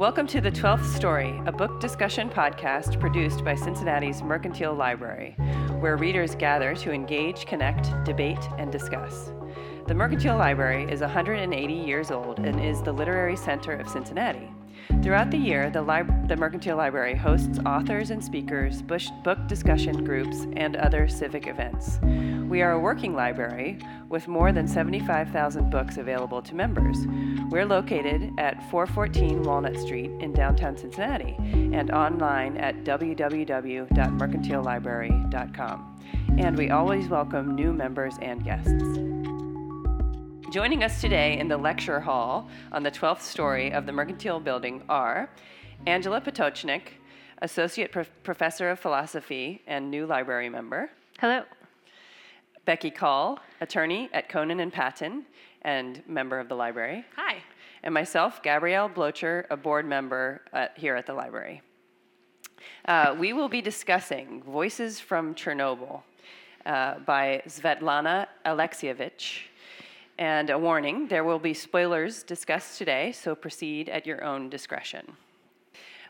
Welcome to The Twelfth Story, a book discussion podcast produced by Cincinnati's Mercantile Library, where readers gather to engage, connect, debate, and discuss. The Mercantile Library is 180 years old and is the literary center of Cincinnati. Throughout the year, the, Lib- the Mercantile Library hosts authors and speakers, bush- book discussion groups, and other civic events. We are a working library with more than 75,000 books available to members. We're located at 414 Walnut Street in downtown Cincinnati and online at www.mercantilelibrary.com. And we always welcome new members and guests. Joining us today in the lecture hall on the 12th story of the Mercantile Building are Angela Potochnik, Associate Pro- Professor of Philosophy and new library member. Hello. Becky Cull, attorney at Conan and Patton and member of the library. Hi. And myself, Gabrielle Blocher, a board member at, here at the library. Uh, we will be discussing Voices from Chernobyl uh, by Svetlana Alexievich. And a warning there will be spoilers discussed today, so proceed at your own discretion.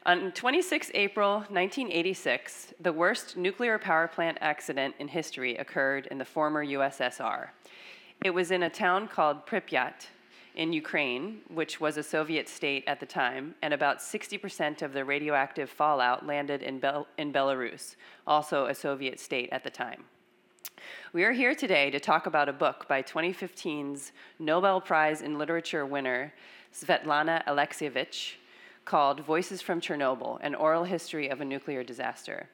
On 26 April 1986, the worst nuclear power plant accident in history occurred in the former USSR. It was in a town called Pripyat in Ukraine, which was a Soviet state at the time, and about 60% of the radioactive fallout landed in, Bel- in Belarus, also a Soviet state at the time. We are here today to talk about a book by 2015's Nobel Prize in Literature winner Svetlana Alexievich called Voices from Chernobyl An Oral History of a Nuclear Disaster.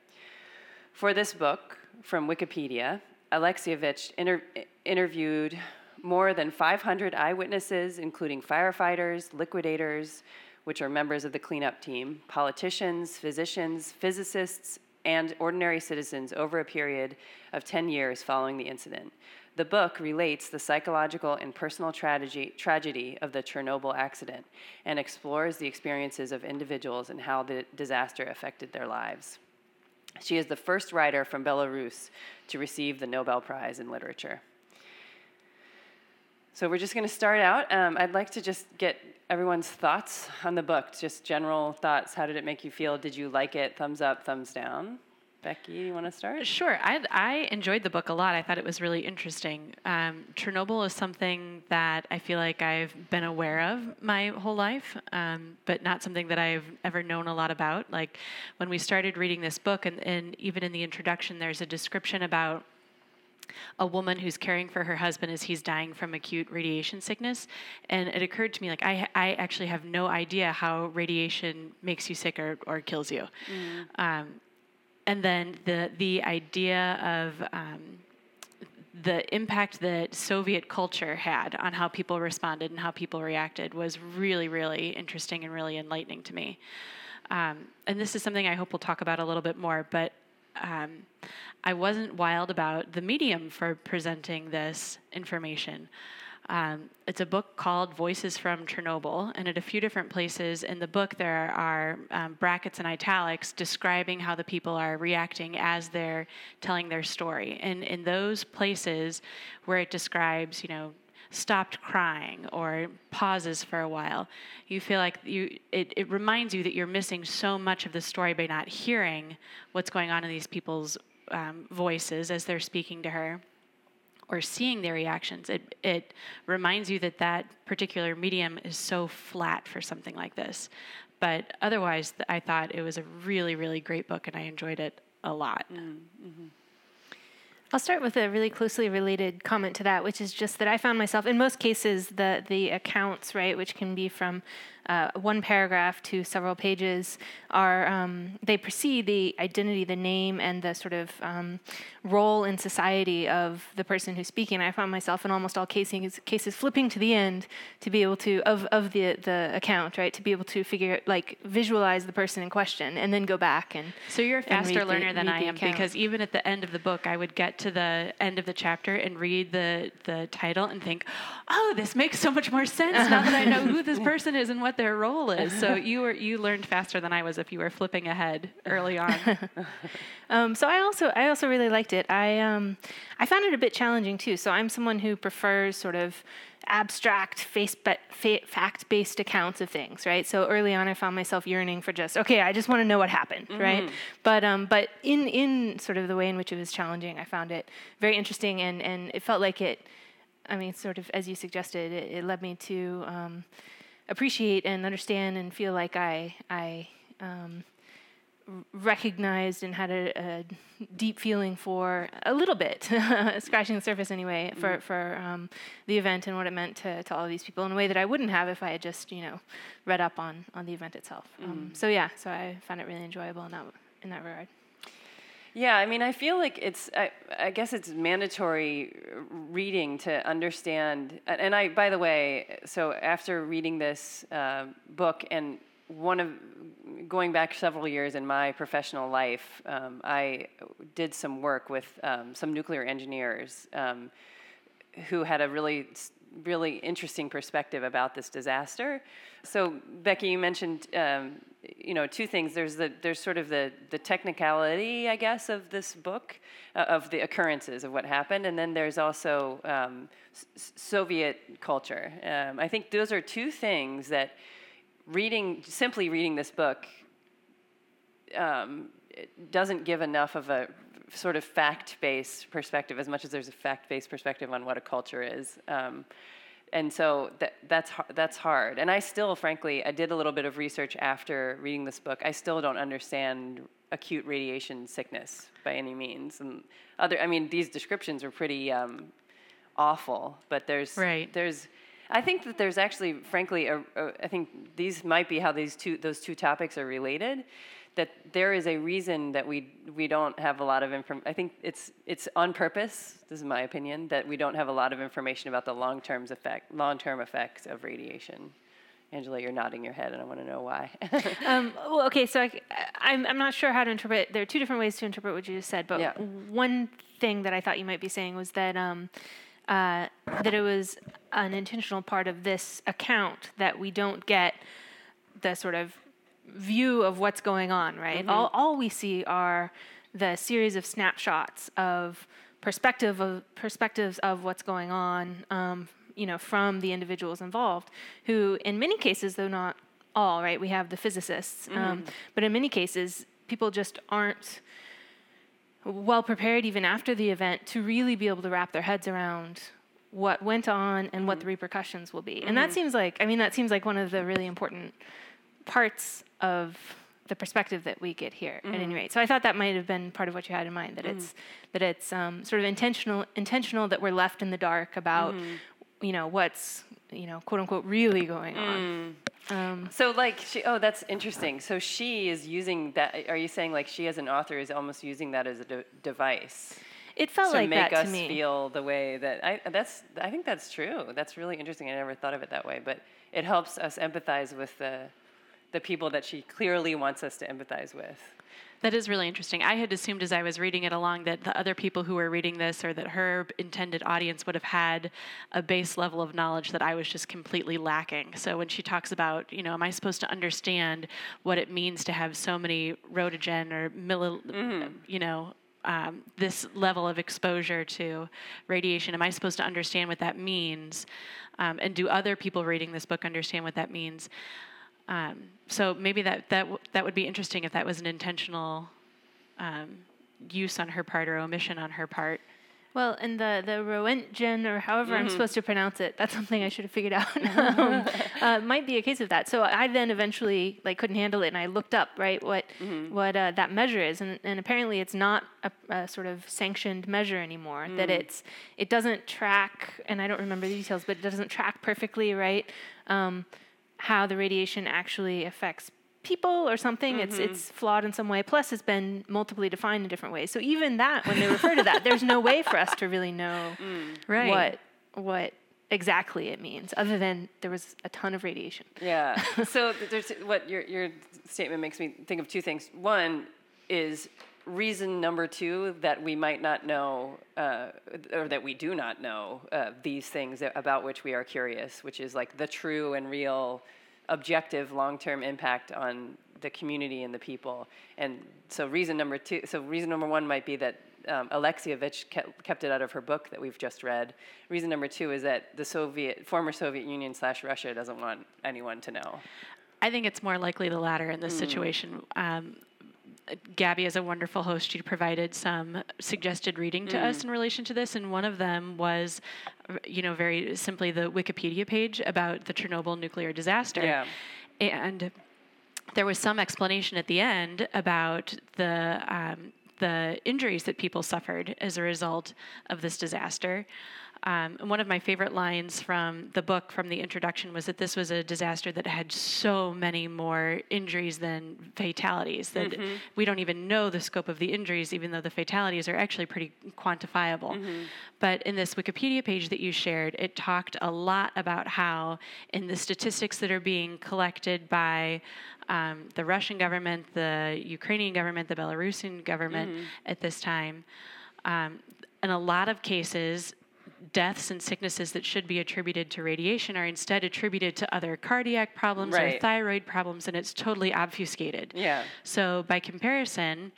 For this book, from Wikipedia, Alexievich inter- interviewed more than 500 eyewitnesses, including firefighters, liquidators, which are members of the cleanup team, politicians, physicians, physicists, and ordinary citizens over a period of 10 years following the incident. The book relates the psychological and personal tragedy, tragedy of the Chernobyl accident and explores the experiences of individuals and how the disaster affected their lives. She is the first writer from Belarus to receive the Nobel Prize in Literature. So we're just going to start out. Um, I'd like to just get everyone's thoughts on the book, just general thoughts. How did it make you feel? Did you like it? Thumbs up, thumbs down? Becky, you want to start? Sure. I, I enjoyed the book a lot. I thought it was really interesting. Um, Chernobyl is something that I feel like I've been aware of my whole life, um, but not something that I've ever known a lot about. Like when we started reading this book, and, and even in the introduction, there's a description about a woman who's caring for her husband as he's dying from acute radiation sickness and it occurred to me like i, I actually have no idea how radiation makes you sick or, or kills you mm. um, and then the the idea of um, the impact that Soviet culture had on how people responded and how people reacted was really, really interesting and really enlightening to me. Um, and this is something I hope we'll talk about a little bit more, but um, I wasn't wild about the medium for presenting this information. Um, it's a book called Voices from Chernobyl, and at a few different places in the book, there are um, brackets and italics describing how the people are reacting as they're telling their story. And in those places where it describes, you know, stopped crying or pauses for a while, you feel like you it, it reminds you that you're missing so much of the story by not hearing what's going on in these people's um, voices as they're speaking to her or seeing their reactions. It, it reminds you that that particular medium is so flat for something like this. But otherwise, I thought it was a really, really great book and I enjoyed it a lot. Mm-hmm. I'll start with a really closely related comment to that, which is just that I found myself, in most cases, the, the accounts, right, which can be from uh, one paragraph to several pages are um, they precede the identity, the name, and the sort of um, role in society of the person who's speaking. I found myself in almost all cases, cases flipping to the end to be able to of of the the account, right, to be able to figure like visualize the person in question and then go back and. So you're a faster learner the, than I am account. because even at the end of the book, I would get to the end of the chapter and read the the title and think, oh, this makes so much more sense now that I know who this person is and what their role is. So you were you learned faster than I was if you were flipping ahead early on. um, so I also I also really liked it. I um, I found it a bit challenging too. So I'm someone who prefers sort of abstract face fact-based accounts of things right? So early on i found myself yearning for just okay i just want to know what happened right? But um but in in sort of the way in which it was challenging i found it very interesting and and it felt like it i mean sort of as you suggested it, it led me to um, appreciate and understand and feel like i i um, recognized and had a, a, deep feeling for a little bit, scratching the surface anyway, for, mm-hmm. for um, the event and what it meant to, to all of these people in a way that I wouldn't have if I had just, you know, read up on, on the event itself. Um, mm-hmm. Um, so yeah, so I found it really enjoyable in that, in that regard. Yeah, I mean, I feel like it's, I, I, guess it's mandatory reading to understand. And I, by the way, so after reading this uh, book and one of going back several years in my professional life, um, I did some work with um, some nuclear engineers um, who had a really, really interesting perspective about this disaster. So, Becky, you mentioned, um, you know, two things. There's the there's sort of the the technicality, I guess, of this book, uh, of the occurrences of what happened, and then there's also um, S- Soviet culture. Um, I think those are two things that reading simply reading this book um, doesn't give enough of a sort of fact-based perspective as much as there's a fact-based perspective on what a culture is. Um, and so that, that's that's hard. And i still frankly i did a little bit of research after reading this book. I still don't understand acute radiation sickness by any means. And other i mean these descriptions are pretty um, awful but there's right. there's I think that there's actually, frankly, a, a, I think these might be how these two those two topics are related. That there is a reason that we we don't have a lot of information. I think it's it's on purpose. This is my opinion that we don't have a lot of information about the long term effect long term effects of radiation. Angela, you're nodding your head, and I want to know why. um, well, okay, so I, I'm, I'm not sure how to interpret. There are two different ways to interpret what you just said, but yeah. one thing that I thought you might be saying was that um, uh, that it was an intentional part of this account that we don't get the sort of view of what's going on, right? Mm-hmm. All, all we see are the series of snapshots of perspective of perspectives of what's going on, um, you know, from the individuals involved, who, in many cases, though not all, right, we have the physicists, um, mm-hmm. um, but in many cases, people just aren't well prepared even after the event to really be able to wrap their heads around what went on and mm-hmm. what the repercussions will be. Mm-hmm. And that mm-hmm. seems like I mean that seems like one of the really important parts of the perspective that we get here mm-hmm. at any mm-hmm. rate. So I thought that might have been part of what you had in mind that mm-hmm. it's that it's um, sort of intentional intentional that we're left in the dark about you know what's you know quote unquote really going on. Um, so like she, oh that's interesting. So she is using that. Are you saying like she as an author is almost using that as a de- device? It felt to like make that us to me. feel the way that I that's I think that's true. That's really interesting. I never thought of it that way, but it helps us empathize with the the people that she clearly wants us to empathize with. That is really interesting. I had assumed as I was reading it along that the other people who were reading this or that her intended audience would have had a base level of knowledge that I was just completely lacking. So when she talks about, you know, am I supposed to understand what it means to have so many rotogen or milli, mm-hmm. you know, um, this level of exposure to radiation? Am I supposed to understand what that means? Um, and do other people reading this book understand what that means? Um, so maybe that that that would be interesting if that was an intentional um, use on her part or omission on her part. Well, and the the Roentgen or however mm-hmm. I'm supposed to pronounce it, that's something I should have figured out. um, uh, might be a case of that. So I then eventually like couldn't handle it, and I looked up right what mm-hmm. what uh, that measure is, and, and apparently it's not a, a sort of sanctioned measure anymore. Mm. That it's it doesn't track, and I don't remember the details, but it doesn't track perfectly, right? Um, how the radiation actually affects people or something. Mm-hmm. It's it's flawed in some way. Plus, it's been multiply defined in different ways. So even that, when they refer to that, there's no way for us to really know mm. right. what what exactly it means, other than there was a ton of radiation. Yeah. so there's what your your statement makes me think of two things. One is reason number two that we might not know, uh, or that we do not know, uh, these things about which we are curious, which is like the true and real objective long-term impact on the community and the people. And so reason number two, so reason number one might be that um, Alexievich kept, kept it out of her book that we've just read. Reason number two is that the Soviet, former Soviet Union slash Russia doesn't want anyone to know. I think it's more likely the latter in this situation. Um, Gabby, as a wonderful host, she provided some suggested reading to us in relation to this, and one of them was, you know, very simply the Wikipedia page about the Chernobyl nuclear disaster. Yeah. And there was some explanation at the end about the um, the injuries that people suffered as a result of this disaster. Um, and one of my favorite lines from the book, from the introduction, was that this was a disaster that had so many more injuries than fatalities, that we don't even know the scope of the injuries, even though the fatalities are actually pretty quantifiable. But in this Wikipedia page that you shared, it talked a lot about how, in the statistics that are being collected by um, the Russian government, the Ukrainian government, the Belarusian government at this time, um, in a lot of cases, deaths and sicknesses that should be attributed to radiation are instead attributed to other cardiac problems or thyroid problems, and it's totally obfuscated. Yeah. So, by comparison,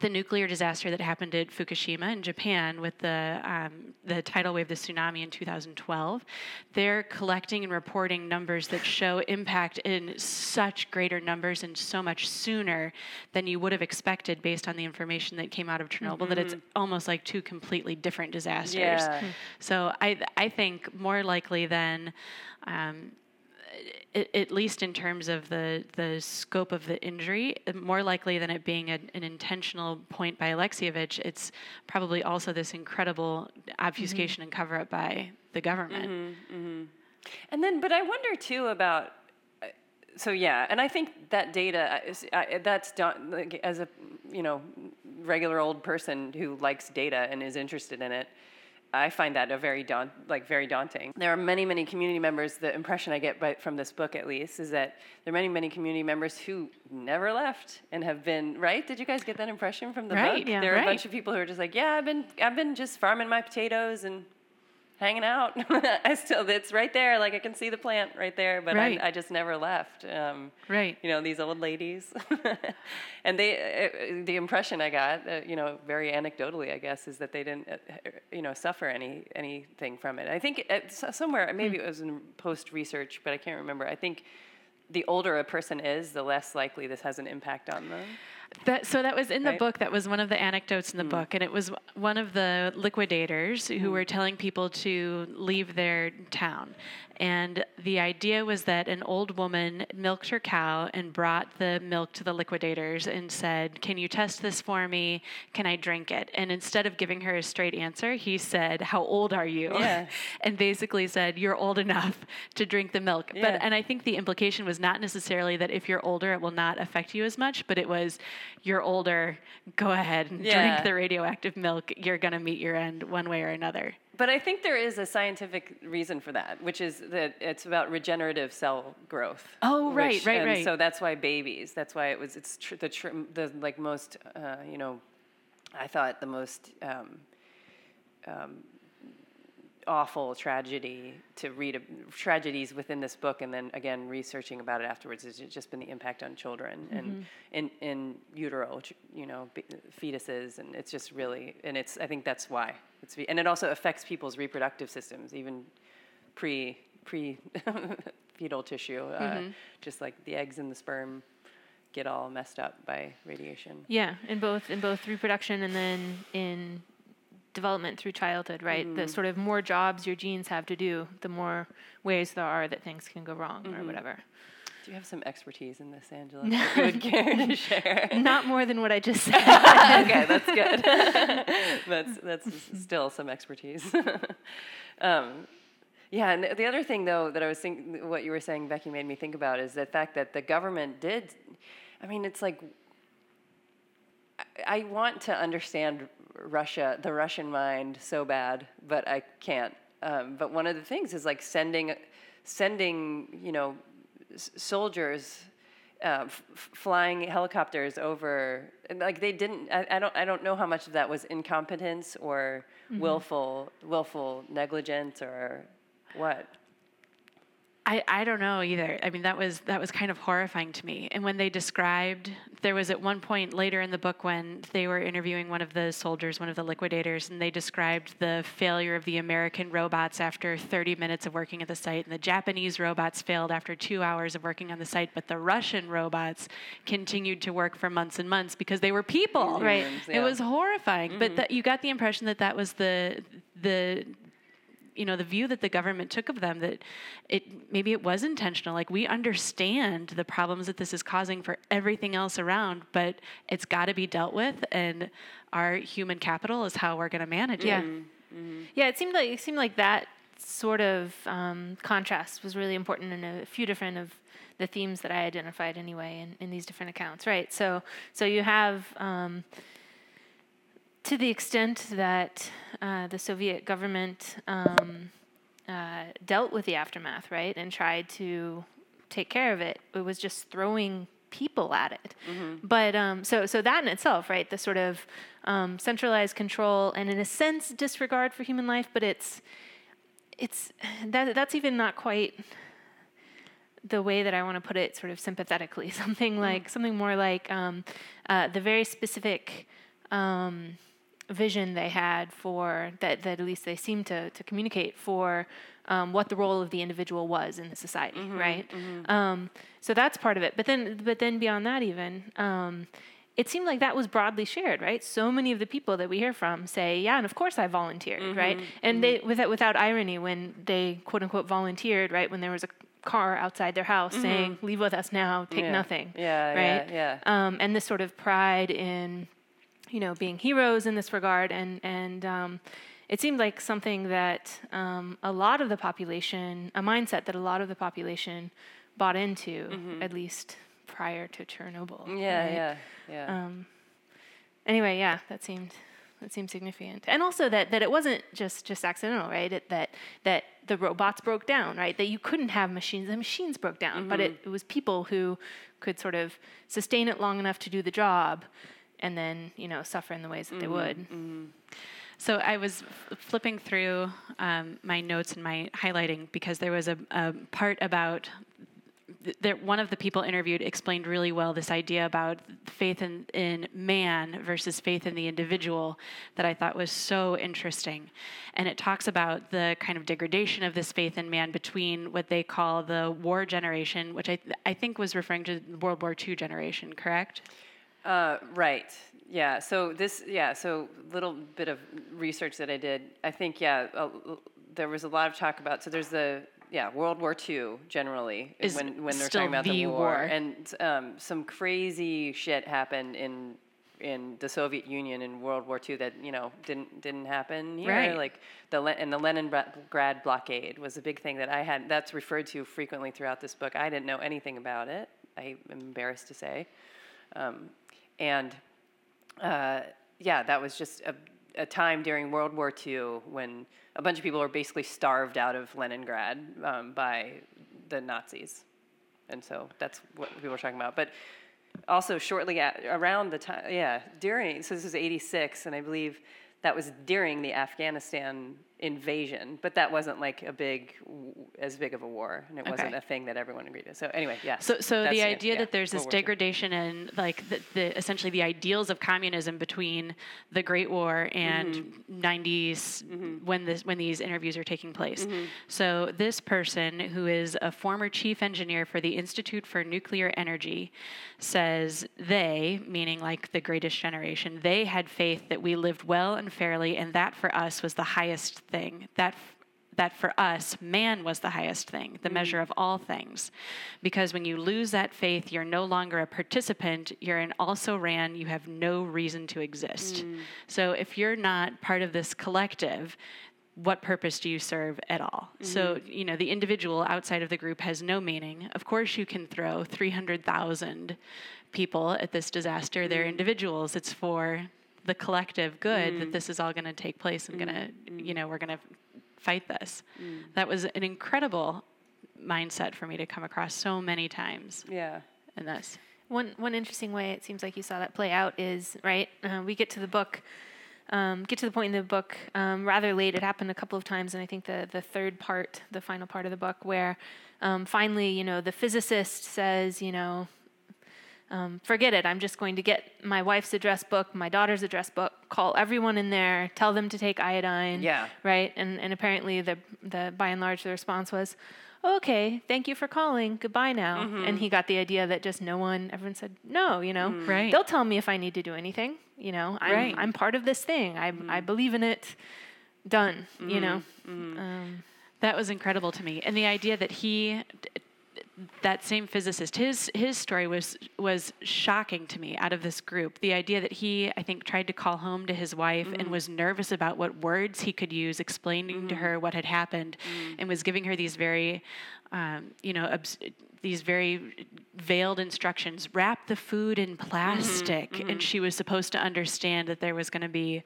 the nuclear disaster that happened at Fukushima in Japan with the um, the tidal wave, the tsunami in 2012, they're collecting and reporting numbers that show impact in such greater numbers and so much sooner than you would have expected based on the information that came out of Chernobyl. That it's almost like two completely different disasters. Yeah. So I I think more likely than. Um, at least in terms of the, the scope of the injury, uh, more likely than it being a, an intentional point by Alexievich, it's probably also this incredible obfuscation and cover up by the government. And then, but I wonder too about. uh, So yeah, and I think that data uh, is I, that's done like, as a you know regular old person who likes data and is interested in it. I find that a very daunt, like very daunting. There are many, many community members. The impression I get by, from this book, at least, is that there are many, many community members who never left and have been right. Did you guys get that impression from the Right, book? yeah, there are a bunch of people who are just like, yeah, I've been, I've been just farming my potatoes and hanging out. I still, it's right there. Like I can see the plant right there, but Right. I, I just never left. Um, Right. You know, these old ladies. and they, uh, the impression I got, uh, you know, very anecdotally, I guess, is that they didn't, uh, you know, suffer any anything from it. I think somewhere, maybe it was in post research, but I can't remember. I think the older a person is, the less likely this has an impact on them. That, so that was in the Right. book. That was one of the anecdotes in the hmm. book, and it was one of the liquidators who hmm. were telling people to leave their town. And the idea was that an old woman milked her cow and brought the milk to the liquidators and said, "Can you test this for me? Can I drink it?" And instead of giving her a straight answer, he said, "How old are you?" Yeah. and basically said, "You're old enough to drink the milk." Yeah. But and I think the implication was not necessarily that if you're older, it will not affect you as much, but it was you're older, go ahead and Yeah. drink the radioactive milk. You're going to meet your end one way or another. But I think there is a scientific reason for that, which is that it's about regenerative cell growth. Oh, right, which- right, and right. So that's why babies. That's why it was. It's tr- the tr- the like most. Uh, you know, I thought the most um, um, awful tragedy to read a, tragedies within this book, and then again researching about it afterwards has just been the impact on children Mm-hmm. and in in utero, you know, fetuses, and it's just really, and it's. I think that's why it's, and it also affects people's reproductive systems, even pre pre fetal tissue, uh, Mm-hmm. just like the eggs and the sperm get all messed up by radiation. Yeah, in both in both reproduction and then in development through childhood, right? Mm-hmm. The sort of more jobs your genes have to do, the more ways there are that things can go wrong Mm-hmm. or whatever. Do you have some expertise in this, Angela? that you would care to share? Not more than what I just said. okay, that's good. that's that's still some expertise. um, yeah, and the- the other thing though that I was thinking, what you were saying, Becky, made me think about is the fact that the government did. I mean, it's like I want to understand Russia, the Russian mind, so bad, but I can't. Um, but one of the things is like sending, sending, you know, s- soldiers, uh, f- flying helicopters over. Like they didn't. I, I don't. I don't know how much of that was incompetence or willful, willful negligence or what. I, I don't know either. I mean, that was that was kind of horrifying to me. And when they described, there was at one point later in the book when they were interviewing one of the soldiers, one of the liquidators, and they described the failure of the American robots after 30 minutes of working at the site, and the Japanese robots failed after two hours of working on the site, but the Russian robots continued to work for months and months because they were people. Right. It was horrifying, but mm-hmm. that you got the impression that that was the the you know the view that the government took of them that it maybe it was intentional like we understand the problems that this is causing for everything else around but it's got to be dealt with and our human capital is how we're going to manage Yeah. it Yeah, it seemed like it seemed like that sort of um, contrast was really important in a few different of the themes that I identified anyway in, in these different accounts, right? So so you have um, to the extent that uh, the Soviet government um, uh, dealt with the aftermath, right, and tried to take care of it, it was just throwing people at it. But um, so so that in itself, right, the sort of um, centralized control and in a sense disregard for human life, but it's it's that that's even not quite the way that I want to put it, sort of sympathetically. Something like something more like um, uh, the very specific um, vision they had for that that at least they seemed to to communicate for um, what the role of the individual was in the society, right? Um, so that's part of it. But then but then beyond that, even. Um, it seemed like that was broadly shared, right? So many of the people that we hear from say, "Yeah, and of course I volunteered," right? And they, without without irony, when they quote unquote volunteered, right, when there was a car outside their house saying, "Leave with us now, take Yeah. nothing," Yeah, right? yeah, Um, and this sort of pride in, you know, being heroes in this regard, and and um, it seemed like something that um, a lot of the population, a mindset that a lot of the population bought into, at least prior to Chernobyl. Mm-hmm. Yeah, right? yeah, yeah. Um, anyway, yeah, that seemed that seemed significant, and also that that it wasn't just just accidental, right? It, that that the robots broke down, right? That you couldn't have machines; the machines broke down, but it, it was people who could sort of sustain it long enough to do the job, and then you know suffer in the ways that they would. So I was f- flipping through um, my notes and my highlighting because there was a, a part about th- there, one of the people interviewed explained really well this idea about faith in, in man versus faith in the individual that I thought was so interesting. And it talks about the kind of degradation of this faith in man between what they call the war generation, which I, th- I think was referring to the World War II generation, correct? Uh, right. Yeah. So this. Yeah. So little bit of research that I did. I think. Yeah. Uh, there was a lot of talk about. So there's the. Yeah, World War II generally Is when when they're talking about the war, war. and um, some crazy shit happened in in the Soviet Union in World War II that you know didn't didn't happen here. Right. Like the Le- and the Leningrad blockade was a big thing that I had. That's referred to frequently throughout this book. I didn't know anything about it. I am embarrassed to say. Um, and uh, yeah, that was just a, a time during World War II when a bunch of people were basically starved out of Leningrad um, by the Nazis. And so that's what people were talking about. But also, shortly at, around the time, yeah, during, so this is 86, and I believe that was during the Afghanistan invasion, but that wasn't like a big, as big of a war, and it wasn't a thing that everyone agreed to. So anyway, yeah. So, so the idea yeah, that there's this World War II. degradation and like the, the essentially the ideals of communism between the Great War and Mm-hmm. 90s when this when these interviews are taking place. Mm-hmm. So this person who is a former chief engineer for the Institute for Nuclear Energy says they, meaning like the greatest generation, they had faith that we lived well and fairly, and that for us was the highest thing. That that for us, man was the highest thing, the mm. measure of all things. Because when you lose that faith, you're no longer a participant, you're an also ran, you have no reason to exist. Mm. So if you're not part of this collective, what purpose do you serve at all? So, mm-hmm. you know, the individual outside of the group has no meaning. Of course, you can throw 300,000 people at this disaster. They're mm. individuals. It's for the collective good that this is all going to take place and going to, you know, we're going to fight this. That was an incredible mindset for me to come across so many times Yeah. in this. One one interesting way it seems like you saw that play out is right. Uh, we get to the book um, get to the point in the book um, rather late. It happened a couple of times, and I think the the third part, the final part of the book, where um, finally, you know, the physicist says, you know, um, forget it. I'm just going to get my wife's address book, my daughter's address book, call everyone in there, tell them to take iodine. Yeah. Right. And and apparently the the by and large the response was, okay, thank you for calling. Goodbye now. Mm-hmm. And he got the idea that just no one. Everyone said no. You know. Mm. Right. They'll tell me if I need to do anything. You know. I'm Right. I'm part of this thing. I I believe in it. Done. You know. Mm-hmm. Um, That was incredible to me, and the idea that he, that same physicist, his his story was was shocking to me. Out of this group, the idea that he, I think, tried to call home to his wife and mm-hmm. was nervous about what words he could use, explaining to mm-hmm. her what had happened, mm-hmm. and was giving her these very, um, you know, obs- these very veiled instructions. Wrap the food in plastic, and she was supposed to understand that there was going to be.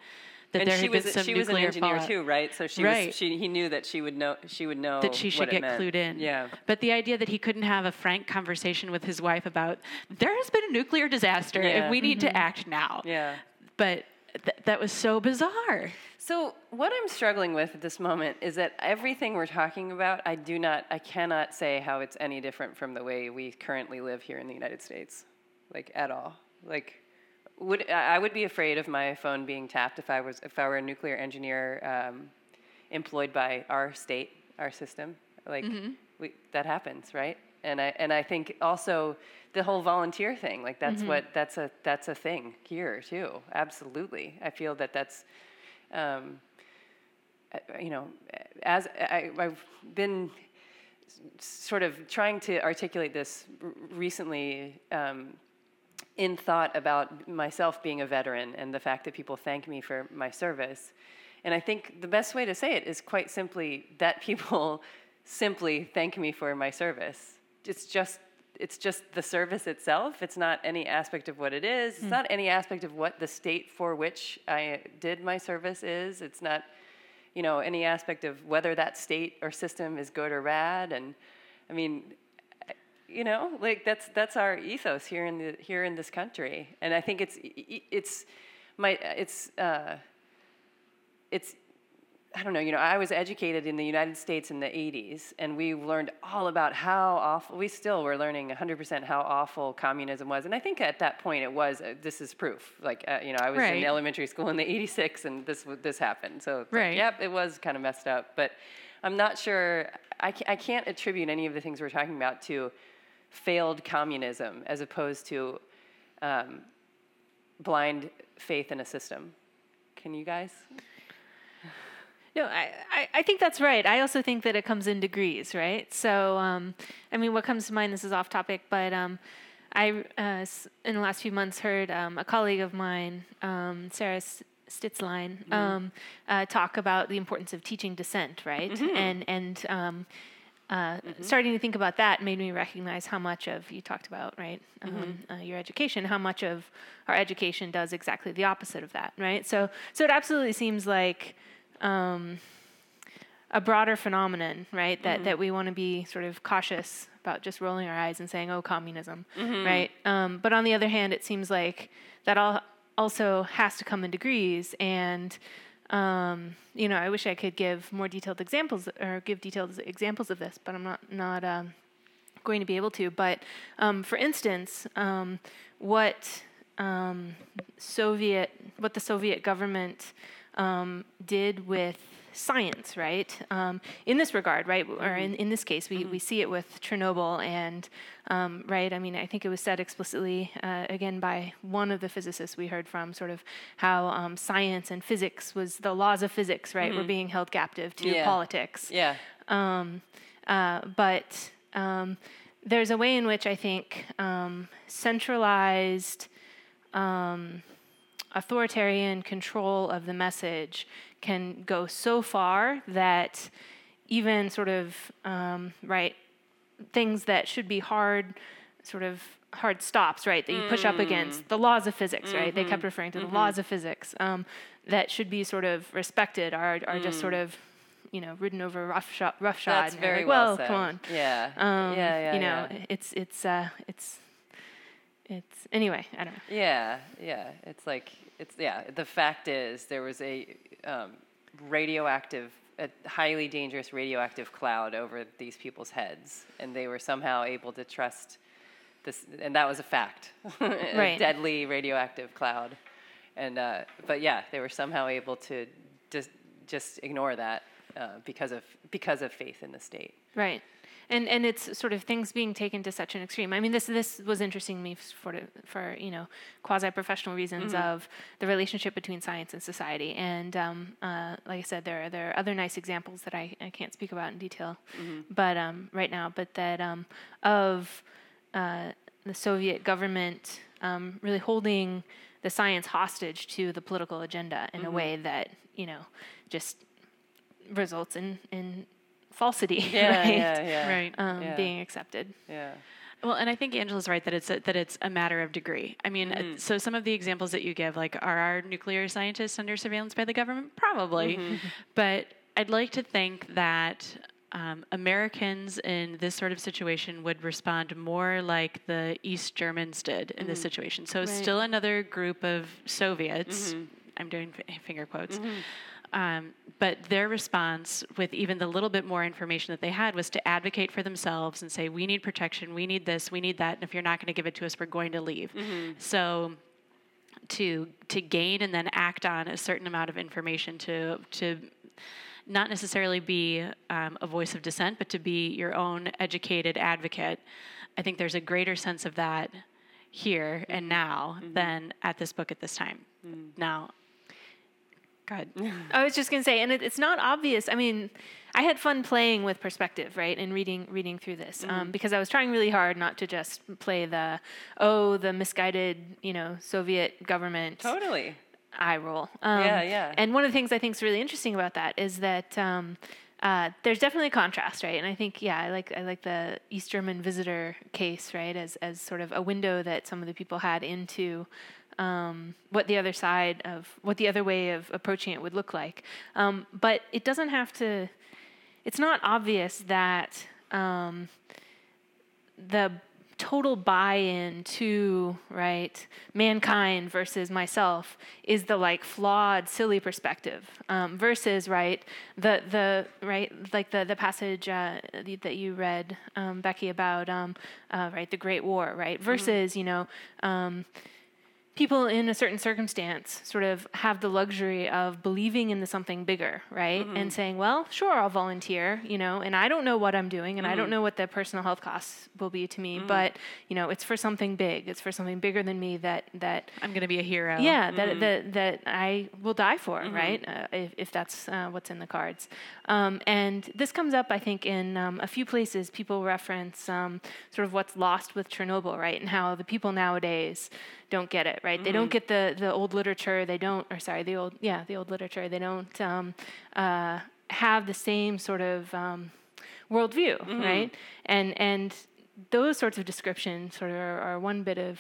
That and there she had was been some she was an engineer fallout. too, right? So she Right. was she he knew that she would know she would know that she should what get clued in. Yeah. But the idea that he couldn't have a frank conversation with his wife about there has been a nuclear disaster Yeah. and we need to mm-hmm. act now. Yeah. But th- that was so bizarre. So what I'm struggling with at this moment is that everything we're talking about, I do not, I cannot say how it's any different from the way we currently live here in the United States, like at all. Like, would I would be afraid of my phone being tapped if I was if I were a nuclear engineer um, employed by our state, our system. Like, we, that happens, right? And I and I think also the whole volunteer thing, like that's what that's a that's a thing here too. Absolutely, I feel that that's um, uh, you know, as I, I've been sort of trying to articulate this r- recently um, in thought about myself being a veteran and the fact that people thank me for my service. And I think the best way to say it is quite simply that people simply thank me for my service. It's just it's just the service itself. It's not any aspect of what it is. It's hmm. not any aspect of what the state for which I did my service is. It's not, you know, any aspect of whether that state or system is good or bad. And I mean, you know like that's that's our ethos here in the here in this country. And i think it's it's my it's uh it's i don't know you know i was educated in the united states in the 80s and we learned all about how awful we still were learning 100% how awful communism was. And i think at that point it was uh, this is proof. Like uh, you know i was Right. in elementary school in the 86 and this this happened. So it's like, Right. yep it was kind of messed up. But i'm not sure I, I can't attribute any of the things we're talking about to failed communism as opposed to um, blind faith in a system. Can you guys? No, I, I, I think that's right. I also think that it comes in degrees, right? So, um, I mean, what comes to mind, this is off topic, but um, I, uh, in the last few months, heard um, a colleague of mine, um, Sarah S- Stitzlein, um, uh, talk about the importance of teaching dissent, right? And, and uh, starting to think about that made me recognize how much of, you talked about, right, um, uh, your education, how much of our education does exactly the opposite of that, right? So, so it absolutely seems like, um, a broader phenomenon, right? That that we want to be sort of cautious about just rolling our eyes and saying, "Oh, communism," right? Um, but on the other hand, it seems like that all also has to come in degrees, and um, you know, I wish I could give more detailed examples or give detailed examples of this, but I'm not not um, going to be able to. But um, for instance, um, what um, Soviet, what the Soviet government did with science, right? Um, in this regard, right, or in, in this case, we, we see it with Chernobyl, and um, right. I mean, I think it was said explicitly uh, again by one of the physicists we heard from, sort of how um, science and physics was the laws of physics, right, were being held captive to Yeah. politics. Yeah. Um, uh, but um, there's a way in which I think um, centralized um, authoritarian control of the message can go so far that even sort of um, right things that should be hard sort of hard stops right that you push up against. The laws of physics right? They kept referring to the laws of physics um, that should be sort of respected are, are just sort of you know ridden over roughshod roughshod That's and very like, well well said. come on. Yeah. um, yeah, yeah, you know yeah. it's it's uh, it's it's anyway. I don't know. Yeah, yeah. It's like it's yeah. The fact is, there was a um, radioactive, a highly dangerous radioactive cloud over these people's heads, and they were somehow able to trust this, and that was a fact. a Right. deadly radioactive cloud, and uh, but yeah, they were somehow able to just just ignore that uh, because of because of faith in the state. Right. And and it's sort of things being taken to such an extreme. I mean, this this was interesting to me for for you know quasi professional reasons of the relationship between science and society. And um, uh, like I said, there are there are other nice examples that I, I can't speak about in detail, but um, right now, but that um, of uh, the Soviet government um, really holding the science hostage to the political agenda in a way that you know just results in in falsity, Yeah, right? yeah, yeah. Right. Um, Yeah. Being accepted. Yeah. Well, and I think Angela's right that it's a, that it's a matter of degree. I mean, uh, so some of the examples that you give, like, are our nuclear scientists under surveillance by the government? Probably, but I'd like to think that um, Americans in this sort of situation would respond more like the East Germans did in this situation. So, Right. still another group of Soviets. I'm doing f- finger quotes. Um, but their response, with even the little bit more information that they had, was to advocate for themselves and say, "We need protection. We need this. We need that. And if you're not going to give it to us, we're going to leave." So, to to gain and then act on a certain amount of information to to not necessarily be um, a voice of dissent, but to be your own educated advocate. I think there's a greater sense of that here and now than at this book at this time. Now, God. I was just gonna say, and it, it's not obvious. I mean, I had fun playing with perspective, right, and reading reading through this um, because I was trying really hard not to just play the oh the misguided you know Soviet government Totally. eye roll. Um, Yeah, yeah. And one of the things I think is really interesting about that is that um, uh, there's definitely a contrast, right? And I think, yeah, I like I like the East German visitor case, right, as as sort of a window that some of the people had into um, what the other side of what the other way of approaching it would look like. Um, but it doesn't have to. It's not obvious that um, the total buy-in to right mankind versus myself is the like flawed silly perspective um, versus right the the right like the the passage uh, that you read um, becky about um, uh, right the great war right versus you know um, people in a certain circumstance sort of have the luxury of believing in the something bigger, right? And saying, well, sure, I'll volunteer, you know, and I don't know what I'm doing and I don't know what the personal health costs will be to me, but, you know, it's for something big. It's for something bigger than me that, that, I'm going to be a hero. yeah, that, that, that I will die for, right? Uh, if, if that's uh, what's in the cards. Um, and this comes up, I think, in um, a few places. People reference um, sort of what's lost with Chernobyl, right? And how the people nowadays don't get it, right? They don't get the, the old literature. They don't, or sorry, the old, yeah, the old literature. They don't um, uh, have the same sort of um, worldview, right? And, and those sorts of descriptions sort of are, are one bit of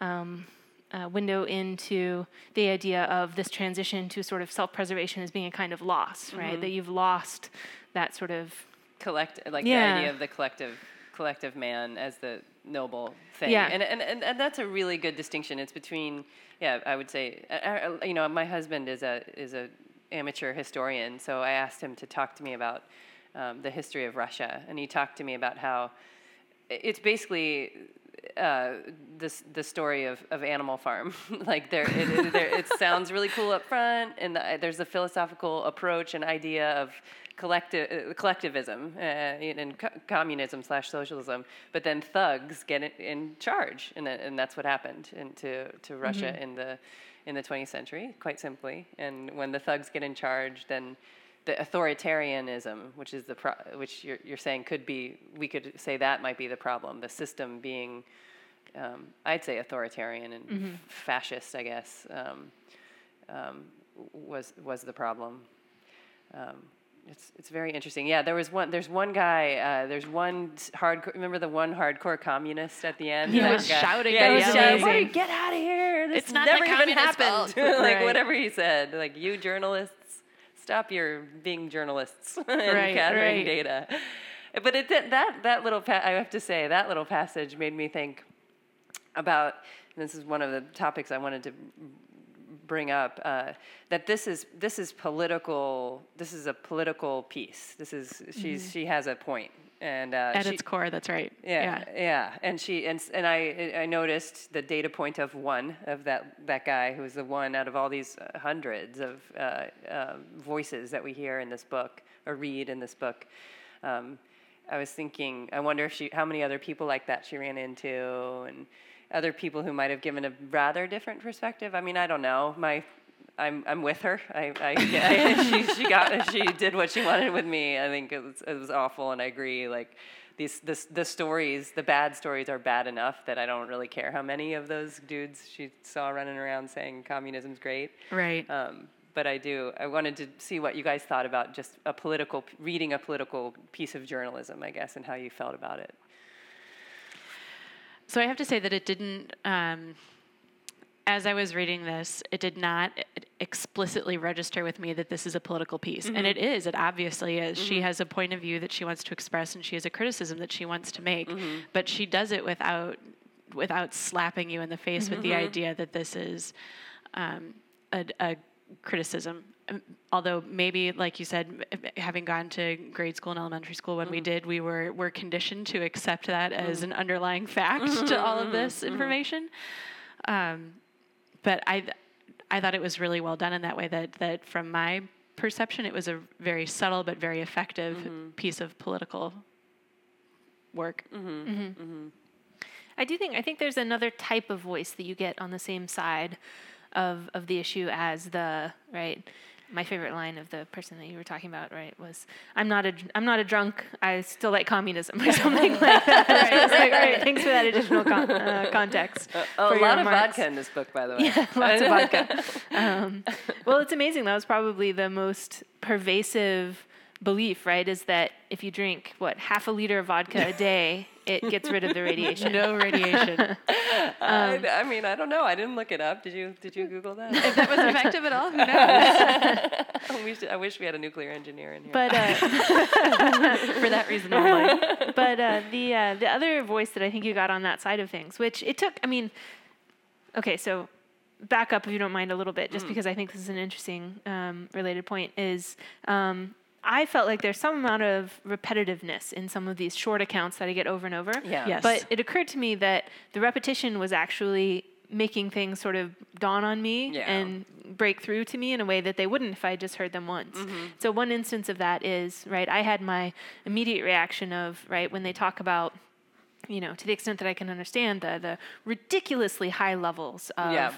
um, uh, window into the idea of this transition to sort of self-preservation as being a kind of loss, right? That you've lost that sort of collective, like Yeah. the idea of the collective collective man as the noble thing Yeah. and, and and and that's a really good distinction it's between yeah i would say uh, you know my husband is a is a amateur historian so i asked him to talk to me about um, the history of russia and he talked to me about how it's basically uh, this the story of, of Animal Farm. like there, it, it, there, it sounds really cool up front, and the, there's a philosophical approach and idea of collective uh, collectivism uh, and co- communism slash socialism. But then thugs get in, in charge, and, and that's what happened in, to to Russia in the in the 20th century, quite simply. And when the thugs get in charge, then the authoritarianism, which is the pro- which you're, you're saying could be, we could say that might be the problem. The system being, um, I'd say authoritarian and fascist, I guess, um, um, was was the problem. Um, it's it's very interesting. Yeah, there was one. There's one guy. Uh, there's one hardcore. Remember the one hardcore communist at the end? He was guy- shouting Yeah, he was shouting, "What Get out of here! This It's not never even happened. like Right. whatever he said. Like you journalists, stop your being journalists and Right, gathering right. data. But it did, that that little pa- I have to say that little passage made me think. about this is one of the topics I wanted to bring up uh, that this is this is political. This is a political piece. This is she's she has a point, and uh, At she- its core, that's right. yeah, yeah, and she and and I I noticed the data point of one of that that guy who was the one out of all these uh, hundreds of uh, uh, voices that we hear in this book or read in this book. Um, I was thinking, I wonder if she, how many other people like that she ran into, and other people who might have given a rather different perspective. I mean, I don't know. My I'm I'm with her. I, I, I she she got she did what she wanted with me. I think it was it was awful, and I agree. Like these this the stories, the bad stories are bad enough that I don't really care how many of those dudes she saw running around saying communism's great. Right. Um, but I do. I wanted to see what you guys thought about just a political reading a political piece of journalism, I guess, and how you felt about it. So I have to say that it didn't. Um, as I was reading this, it did not explicitly register with me that this is a political piece, and mm-hmm. it is. It obviously is. She mm-hmm. has a point of view that she wants to express, and she has a criticism that she wants to make, mm-hmm. but she does it without without slapping you in the face with the idea that this is um, a, a criticism. Um, Although maybe, like you said, having gone to grade school and elementary school when we did, we were were conditioned to accept that as an underlying fact to all of this information. Um, but I, I thought it was really well done in that way. That that from my perception, it was a very subtle but very effective mm-hmm. piece of political work. Mm-hmm. Mm-hmm. I do think I think there's another type of voice that you get on the same side of of the issue as the right. My favorite line of the person that you were talking about, right, was "I'm not a dr- I'm not a drunk. I still like communism" or something like that. Right? Like, all right, thanks for that additional con- uh, context. a for your lot of vodka in this book, by the way. Yeah, lots of vodka. Um, well, it's amazing. That was probably the most pervasive belief, right? Is that if you drink what half a liter of vodka a day, it gets rid of the radiation. No radiation. I, I mean, I don't know. I didn't look it up. Did you? Did you Google that? if that was effective at all, who knows? should, I wish we had a nuclear engineer in here. But uh, For that reason only. but uh, the uh, the other voice that I think you got on that side of things, which it took. I mean, okay, so back up if you don't mind a little bit, just because I think this is an interesting um, related point. Is um, I felt like there's some amount of repetitiveness in some of these short accounts that I get over and over. Yeah. Yes. But it occurred to me that the repetition was actually making things sort of dawn on me Yeah. and break through to me in a way that they wouldn't if I just heard them once. Mm-hmm. So one instance of that is, right, I had my immediate reaction of, right, when they talk about you know, to the extent that I can understand the the ridiculously high levels of Yeah.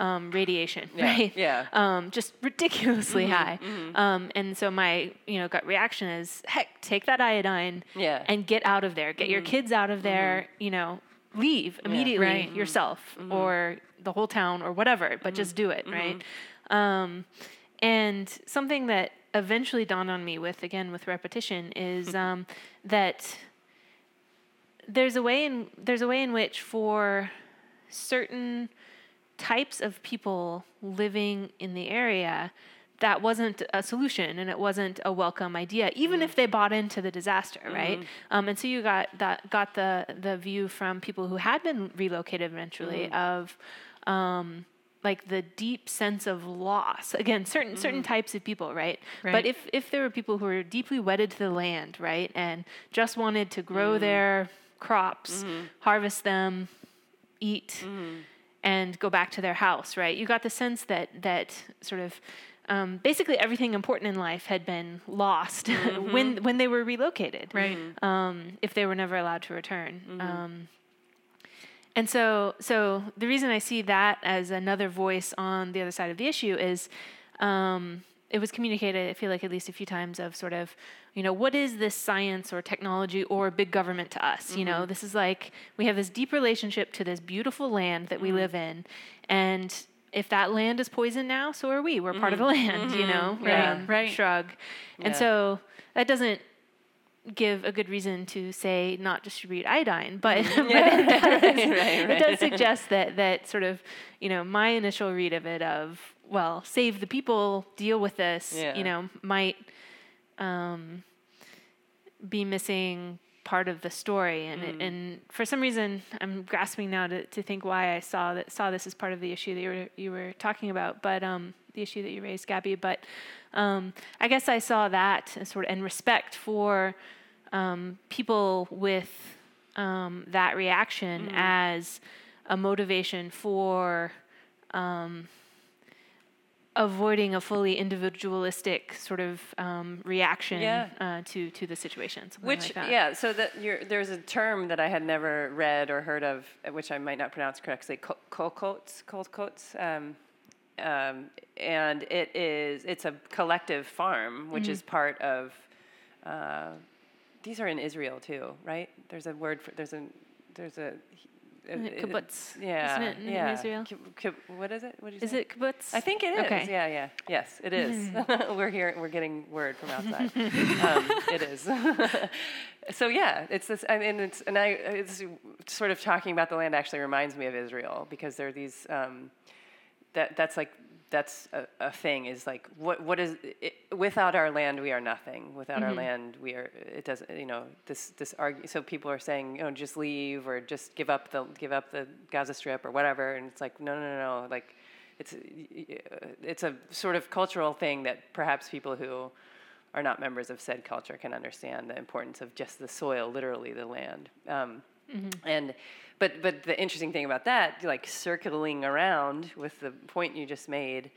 Um, radiation, Yeah, right? yeah. Um, just ridiculously Mm-hmm, high. Um, and so my you know gut reaction is, heck, take that iodine Yeah. Mm-hmm. and get out of there. Get your kids out of there. You know, leave immediately Right. yourself Mm-hmm. or the whole town or whatever. But just do it, right? Um, and something that eventually dawned on me with again with repetition is um, that there's a way in there's a way in which for certain types of people living in the area that wasn't a solution and it wasn't a welcome idea even if mm. they bought into the disaster right? Mm-hmm. Um, and so you got that got the the view from people who had been relocated eventually mm-hmm. of um, like the deep sense of loss. Again certain certain mm-hmm. types of people right? Right. but if if there were people who were deeply wedded to the land right and just wanted to grow mm. their crops harvest them eat and go back to their house right you got the sense that that sort of um, basically everything important in life had been lost when when they were relocated Right. um, if they were never allowed to return. Um, and so, so the reason I see that as another voice on the other side of the issue is um, it was communicated, I feel like at least a few times, of sort of, you know, what is this science or technology or big government to us? You know, mm-hmm. this is like we have this deep relationship to this beautiful land that we mm-hmm. live in. And if that land is poisoned now, so are we. We're part of the mm-hmm. land, you know? Right, right. Shrug. And Yeah. so that doesn't give a good reason to say not distribute iodine, but, but it, does, right, it does suggest that that sort of you know my initial read of it of well save the people deal with this Yeah. you know might um, be missing part of the story. And it, and for some reason I'm grasping now to, to think why I saw that saw this as part of the issue that you were you were talking about but um, the issue that you raised Gabby. But um, I guess I saw that as sort of and respect for um, people with um, that reaction as a motivation for um, avoiding a fully individualistic sort of um, reaction Yeah. uh, to to the situation. Which like yeah, so that you're, there's a term that I had never read or heard of, which I might not pronounce correctly, co- colcoats, colcoats, um, um, and it is it's a collective farm, which Mm-hmm. is part of. Uh, these are in Israel too, right? There's a word for there's a there's a. It kibbutz? Yeah, Isn't it in yeah. Israel? Kib- kib- what is it? What you Is say? it kibbutz? I think it is. Okay. Yeah, yeah. Yes, it is. we're here. We're getting word from outside. um, it is. so yeah, it's this. I mean, it's and I. It's sort of talking about the land actually reminds me of Israel because there are these. Um, that that's like that's a, a thing is like what what is it, without our land we are nothing. Without our land we are it doesn't you know this this argue so people are saying you know just leave or just give up the give up the Gaza Strip or whatever. And it's like no no no no. Like it's it's a sort of cultural thing that perhaps people who are not members of said culture can understand the importance of just the soil literally the land. Um, Mm-hmm. and but but the interesting thing about that, like circling around with the point you just made,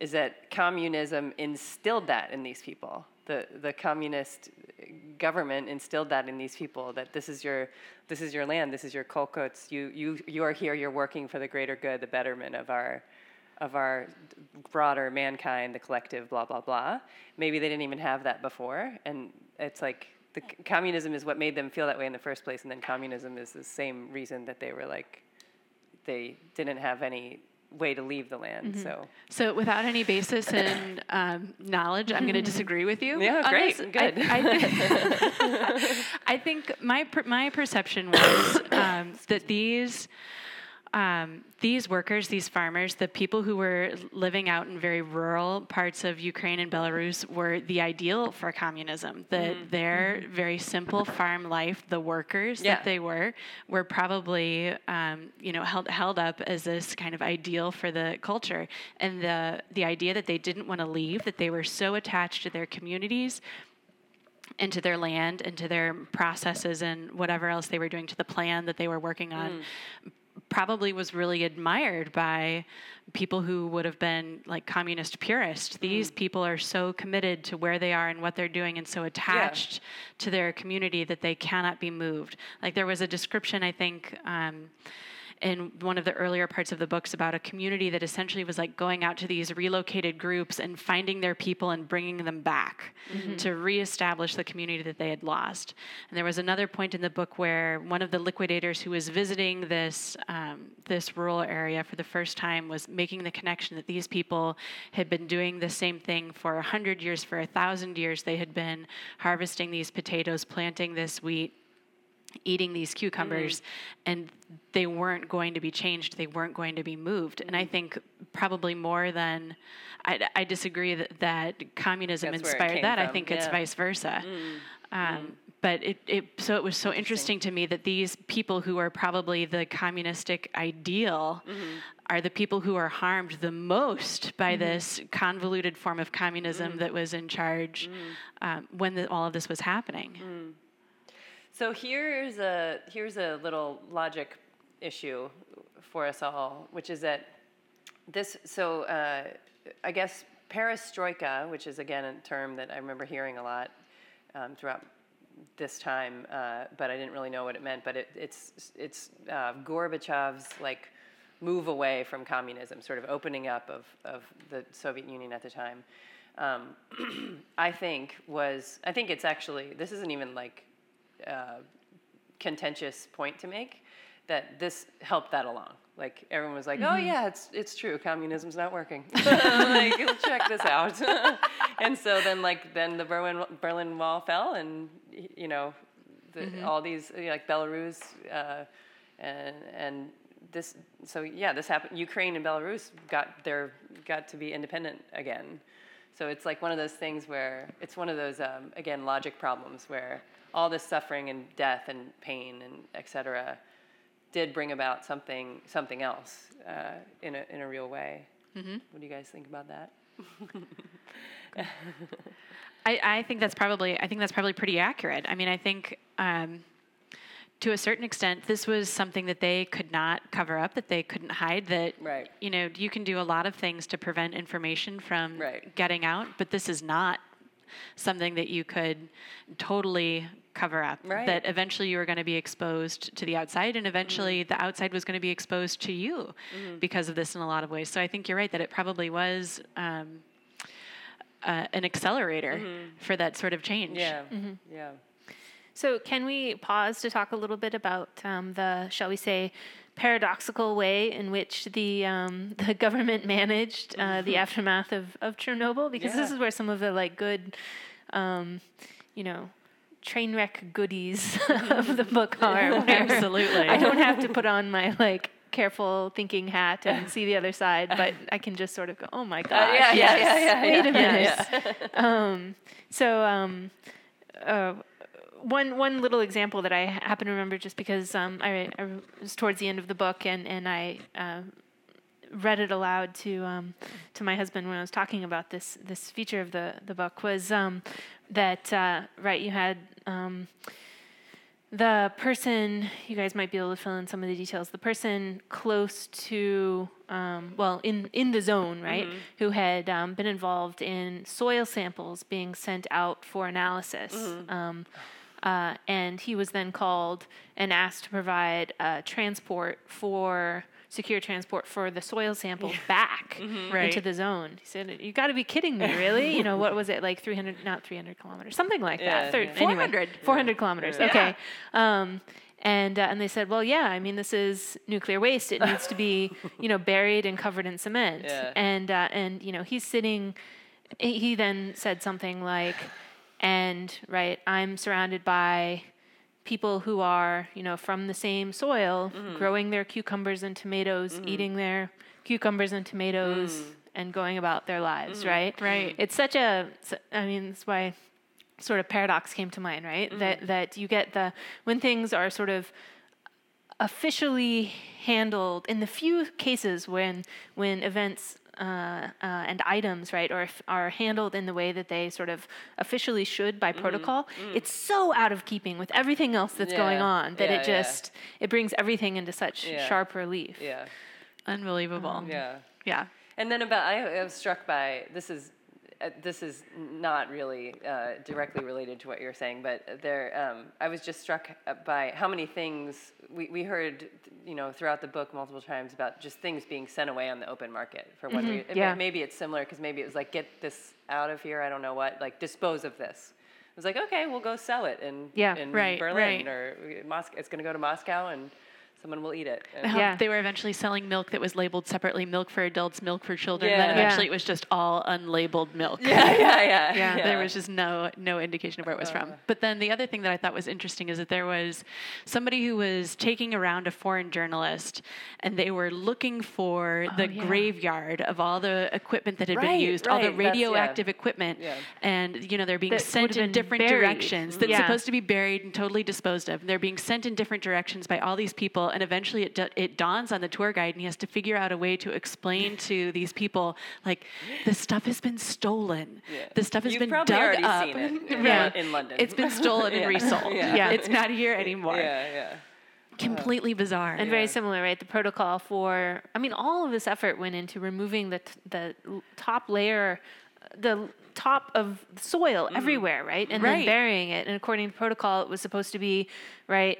is that communism instilled that in these people. The the communist government instilled that in these people that this is your this is your land, this is your kolkots. You you you are here. You're working for the greater good, the betterment of our of our broader mankind, the collective, blah blah blah. Maybe they didn't even have that before, and it's like the c- communism is what made them feel that way in the first place, and then communism is the same reason that they were like they didn't have any way to leave the land. So So, without any basis in um, knowledge, I'm going to disagree with you. Yeah, great, this. good. I, I, I think my per, my perception was um, that these um, these workers, these farmers, the people who were living out in very rural parts of Ukraine and Belarus were the ideal for communism. That their very simple farm life, the workers Yeah. that they were, were probably um, you know held held up as this kind of ideal for the culture, and the the idea that they didn't want to leave, that they were so attached to their communities and to their land and to their processes and whatever else they were doing to the plan that they were working on probably was really admired by people who would have been like communist purists. These people are so committed to where they are and what they're doing and so attached to their community that they cannot be moved. Like there was a description, I think. Um, in one of the earlier parts of the books about a community that essentially was like going out to these relocated groups and finding their people and bringing them back to reestablish the community that they had lost. And there was another point in the book where one of the liquidators who was visiting this um, this rural area for the first time was making the connection that these people had been doing the same thing for a hundred years, for a thousand years. They had been harvesting these potatoes, planting this wheat eating these cucumbers mm-hmm. and they weren't going to be changed they weren't going to be moved. And i think probably more than i, I disagree that, that communism That's inspired that i from, think it's vice versa. Mm-hmm. Um, but it, it so it was so interesting. to me that these people who are probably the communistic ideal mm-hmm. are the people who are harmed the most by this convoluted form of communism mm. that was in charge mm. um, when the, all of this was happening mm. So here's a here's a little logic issue for us all, which is that this. So uh, I guess perestroika, which is again a term that I remember hearing a lot um, throughout this time, uh, but I didn't really know what it meant. But it, it's it's uh, Gorbachev's like move away from communism, sort of opening up of of the Soviet Union at the time. Um, I think was I think it's actually this isn't even like uh, contentious point to make that this helped that along. Like everyone was like, "Oh yeah, it's it's true. Communism's not working. like check this out." and so then like then the Berlin Berlin Wall fell, and you know, the, all these like Belarus uh, and and this. So yeah, this happened. Ukraine and Belarus got their got to be independent again. So it's like one of those things where it's one of those um, again logic problems where all this suffering and death and pain and et cetera did bring about something something else uh, in a in a real way. Mm-hmm. What do you guys think about that? I, I think that's probably I think that's probably pretty accurate. I mean, I think um, to a certain extent, this was something that they could not cover up, that they couldn't hide. That Right. you know, you can do a lot of things to prevent information from Right. getting out, but this is not something that you could totally cover up. Right. That eventually you were going to be exposed to the outside, and eventually the outside was going to be exposed to you because of this in a lot of ways. So I think you're right that it probably was. Um, uh, an accelerator for that sort of change. Yeah, yeah. So, can we pause to talk a little bit about um, the, shall we say, paradoxical way in which the um, the government managed uh, the aftermath of, of Chernobyl? Because this is where some of the like good, um, you know, train wreck goodies of the book are. Absolutely. I don't have to put on my like careful thinking hat and see the other side, but I can just sort of go, oh my gosh, Uh, yeah, yeah, yes, yeah, yeah, wait a yeah, minute. um, so um, uh, one one little example that I happen to remember just because um, I, I was towards the end of the book and and I. Uh, read it aloud to um, to my husband when I was talking about this this feature of the the book was um, that uh, right you had um, the person you guys might be able to fill in some of the details the person close to um, well in in the zone right who had um, been involved in soil samples being sent out for analysis um, uh, and he was then called and asked to provide uh, transport for secure transport for the soil samples back into Right. the zone. He said, "You got to be kidding me, really? you know what was it like 300, not 300 kilometers, something like Yeah, that. Thir- yeah. anyway, 400. 400 kilometers. Okay. Um, and uh, and they said, well, yeah. I mean, this is nuclear waste. It needs to be, you know, buried and covered in cement. Yeah. And uh, and you know, he's sitting. He he then said something like, and right, I'm surrounded by people who are, you know, from the same soil, mm-hmm. growing their cucumbers and tomatoes, mm-hmm. eating their cucumbers and tomatoes, mm. and going about their lives, mm. right? Right. It's such a, I mean, that's why sort of paradox came to mind, right? That mm-hmm. that you get the when things are sort of officially handled in the few cases when when events uh, uh, and items right are are handled in the way that they sort of officially should by protocol it's so out of keeping with everything else that's going on that Yeah, it yeah. just it brings everything into such Yeah. sharp relief Yeah, Unbelievable. yeah. Yeah. And then about I, I was struck by this is uh, this is not really uh, directly related to what you're saying, but there um, I was just struck by how many things we, we heard you know throughout the book multiple times about just things being sent away on the open market for one reason. yeah. Maybe it's similar because maybe it was like get this out of here. I don't know what like dispose of this. It was like okay, we'll go sell it in Yeah. in Right, Berlin right. or Moscow. It's going to go to Moscow and someone will eat it. And- Yeah. They were eventually selling milk that was labeled separately milk for adults, milk for children. Yeah. Then eventually Yeah. it was just all unlabeled milk. yeah, yeah, yeah, Yeah. There was just no no indication of where it was uh-huh. from. But then the other thing that I thought was interesting is that there was somebody who was taking around a foreign journalist, and they were looking for oh, the yeah. graveyard of all the equipment that had Right, been used, all the right, that's- yeah. radioactive equipment, Yeah. and you know they're being That sent in different buried. directions. That's Yeah. supposed to be buried and totally disposed of. And they're being sent in different directions by all these people, and eventually it, da- it dawns on the tour guide, and he has to figure out a way to explain to these people, like, this stuff has been stolen. Yeah. This stuff has You've been probably dug already up. seen it in, Yeah. in London. It's been stolen and Yeah. resold. Yeah. Yeah. It's not here anymore. yeah, yeah. Completely bizarre. and very similar, right? The protocol for, I mean, all of this effort went into removing the t- the top layer, the top of soil mm-hmm. everywhere, right? And then burying it. And according to protocol, it was supposed to be, right,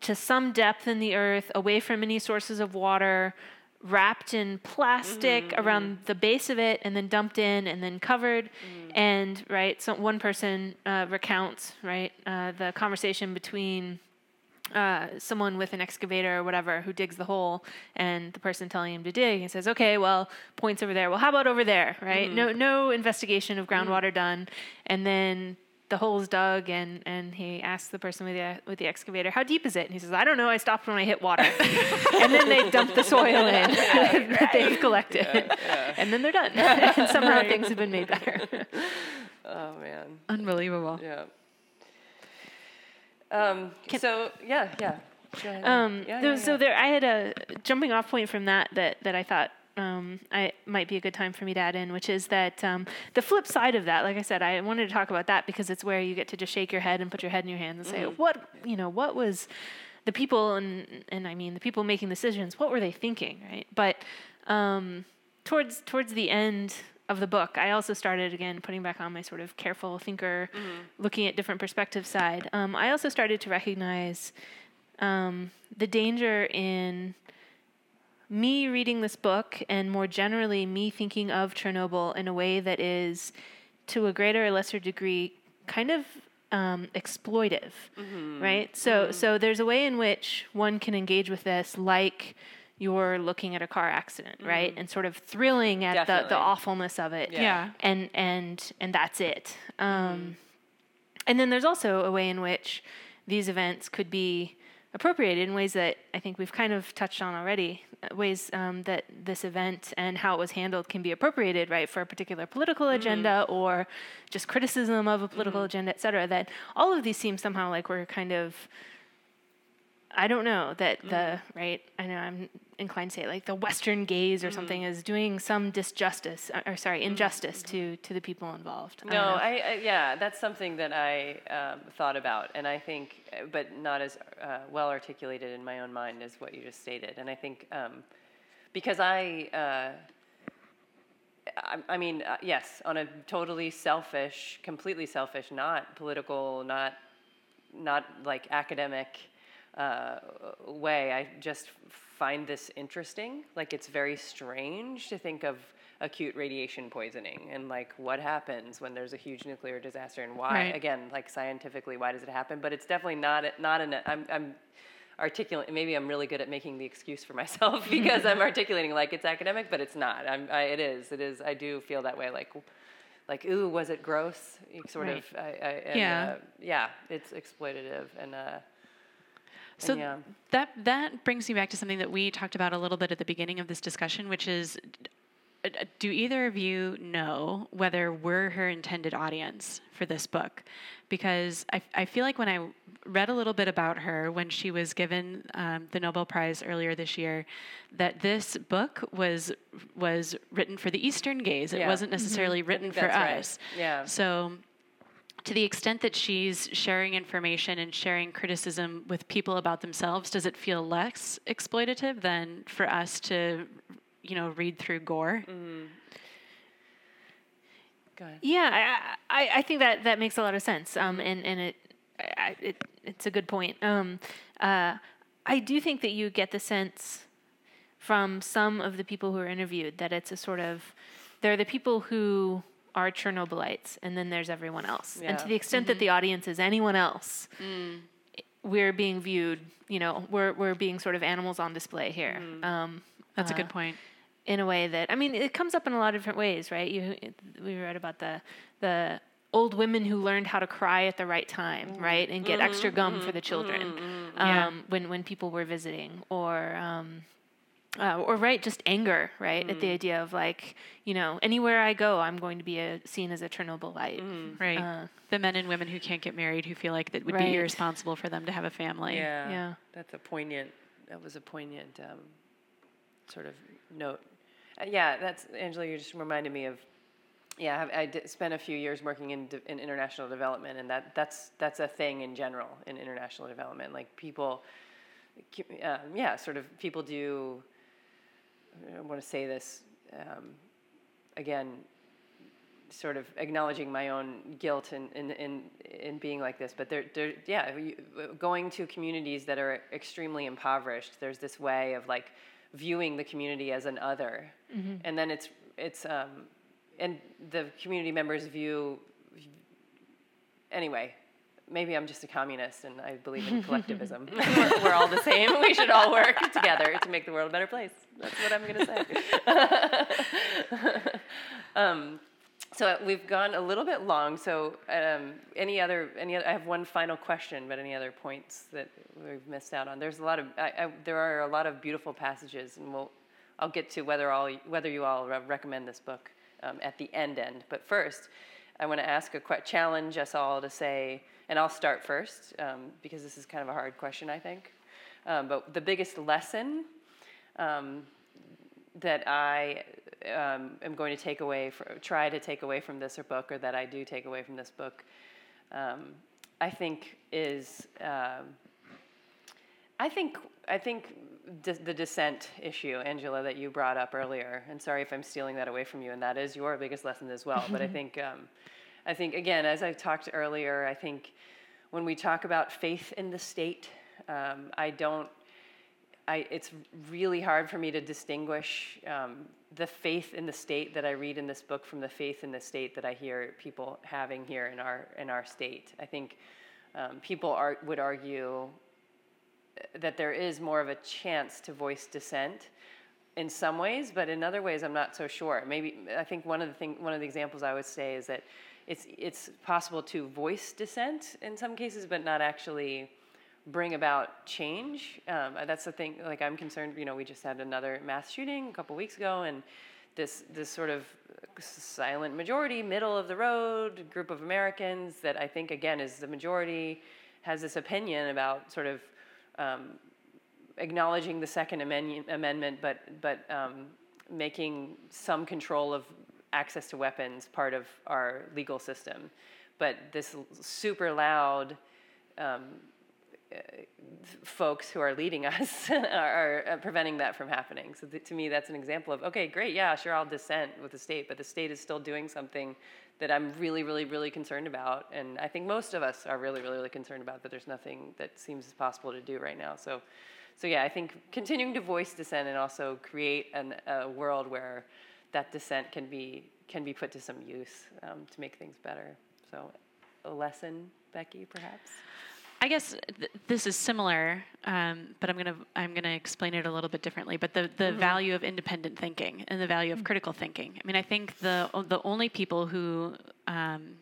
to some depth in the earth, away from any sources of water, wrapped in plastic around the base of it, and then dumped in, and then covered. And right, so one person uh, recounts right uh, the conversation between uh, someone with an excavator or whatever who digs the hole and the person telling him to dig and says okay well points over there. Well how about over there? Right? No no investigation of groundwater done. And then the hole's dug and, and he asks the person with the, with the excavator, how deep is it? And he says, I don't know, I stopped when I hit water. and then they dump the soil in that they've collected. And then they're done. and somehow things have been made better. Oh man. Unbelievable. Yeah. Um, so yeah, yeah. Um, yeah, there- yeah, So yeah. there, I had a jumping off point from that that that I thought um, I might be a good time for me to add in, which is that um, the flip side of that, like I said, I wanted to talk about that because it's where you get to just shake your head and put your head in your hands and say, what you know, what was the people and and I mean the people making decisions, what were they thinking, right? But um, towards towards the end of the book, I also started again putting back on my sort of careful thinker, looking at different perspective side. Um, I also started to recognize um, the danger in me reading this book and more generally me thinking of Chernobyl in a way that is, to a greater or lesser degree, kind of um, exploitive, right? So, so there's a way in which one can engage with this, like you're looking at a car accident, right, and sort of thrilling at the, the awfulness of it, Yeah. Yeah. and and and that's it. Um, And then there's also a way in which these events could be appropriated in ways that I think we've kind of touched on already. Ways um, that this event and how it was handled can be appropriated, right, for a particular political agenda or just criticism of a political agenda, et cetera. That all of these seem somehow like we're kind of I don't know that the right. I know I'm inclined to say it, like the Western gaze or something is doing some disjustice uh, or sorry injustice to to the people involved. No, don't. I, I yeah, that's something that I um, thought about, and I think, uh, but not as uh, well articulated in my own mind as what you just stated. And I think um, because I, uh, I, I mean, uh, yes, on a totally selfish, completely selfish, not political, not not like academic uh, way. I just find this interesting. Like it's very strange to think of acute radiation poisoning and like what happens when there's a huge nuclear disaster and why. Right. Again, like scientifically, why does it happen? But it's definitely not not an. I'm I'm articulate. Maybe I'm really good at making the excuse for myself because I'm articulating like it's academic, but it's not. I'm. I, it is. It is. I do feel that way. Like like ooh was it gross sort Right. of I, I, and, Yeah. uh, yeah it's exploitative and uh So yeah that that brings me back to something that we talked about a little bit at the beginning of this discussion, which is uh, uh, do either of you know whether we're her intended audience for this book? Because I, I feel like when I read a little bit about her when she was given um, the Nobel Prize earlier this year, that this book was was written for the Eastern gaze. It Yeah. wasn't necessarily written for right. us. Yeah. So to the extent that she's sharing information and sharing criticism with people about themselves, does it feel less exploitative than for us to, you know, read through gore? go ahead Yeah, I, I, I think that that makes a lot of sense. Um, and and it, I, it it's a good point. Um, uh, I do think that you get the sense from some of the people who are interviewed that it's a sort of they're the people who are Chernobylites, and then there's everyone else. And to the extent that the audience is anyone else, we're being viewed. You know, we're we're being sort of animals on display here. Um, That's a uh, good point. in a way that I mean it comes up in a lot of different ways, right? You we read about the the old women who learned how to cry at the right time, right, and get extra gum for the children Yeah. um, when when people were visiting, or um, uh, or right, just anger, right, at the idea of like you know anywhere I go, I'm going to be a, seen as a chernobyl Chernobylite. Right. uh, the men and women who can't get married who feel like that would Right. be irresponsible for them to have a family. yeah Yeah. that's a poignant that was a poignant um sort of note uh, yeah that's angela you just reminded me of yeah I, I did spent a few years working in, de- in international development and that that's that's a thing in general in international development like people um, yeah sort of people do i want to say this um, again sort of acknowledging my own guilt in, in, in, in being like this, but they're, they're, yeah, going to communities that are extremely impoverished, there's this way of like viewing the community as an other. And then it's, it's, um, and the community members view, anyway, maybe I'm just a communist and I believe in collectivism. we're, we're all the same. We should all work together to make the world a better place. That's what I'm going to say. um, So we've gone a little bit long. So um, any other any other, I have one final question, but any other points that we've missed out on? There's a lot of I, I, there are a lot of beautiful passages, and we'll I'll get to whether all whether you all recommend this book um, at the end end. But first, I want to ask a que- challenge us all to say, and I'll start first um, because this is kind of a hard question, I think. Um, but the biggest lesson um, that I um, am going to take away, for, try to take away from this book, or that I do take away from this book, um, I think is, uh, I think, I think the dissent issue, Angela, that you brought up earlier, and sorry if I'm stealing that away from you, and that is your biggest lesson as well. but I think, um, I think again, as I talked earlier, I think when we talk about faith in the state, um, I don't I, it's really hard for me to distinguish um, the faith in the state that I read in this book from the faith in the state that I hear people having here in our in our state. I think um, people are, would argue that there is more of a chance to voice dissent in some ways, but in other ways, I'm not so sure. Maybe I think one of the thing, one of the examples I would say is that it's it's possible to voice dissent in some cases, but not actually bring about change. Um, that's the thing. Like I'm concerned. You know, we just had another mass shooting a couple weeks ago, and this this sort of silent majority, middle of the road group of Americans that I think again is the majority has this opinion about sort of um, acknowledging the Second Amendment, but but um, making some control of access to weapons part of our legal system. But this super loud um, folks who are leading us are, are, preventing that from happening. So th- to me, that's an example of okay, great, yeah, sure, I'll dissent with the state, but the state is still doing something that I'm really, really, really concerned about, and I think most of us are really, really, really concerned about. But there's nothing that seems possible to do right now. So, so yeah, I think continuing to voice dissent and also create an, a world where that dissent can be can be put to some use um, to make things better. So, a lesson, Becky, perhaps. I guess th- this is similar, um, but I'm gonna I'm gonna explain it a little bit differently. But the the mm-hmm. value of independent thinking and the value of mm-hmm. critical thinking. I mean, I think the the only people who um,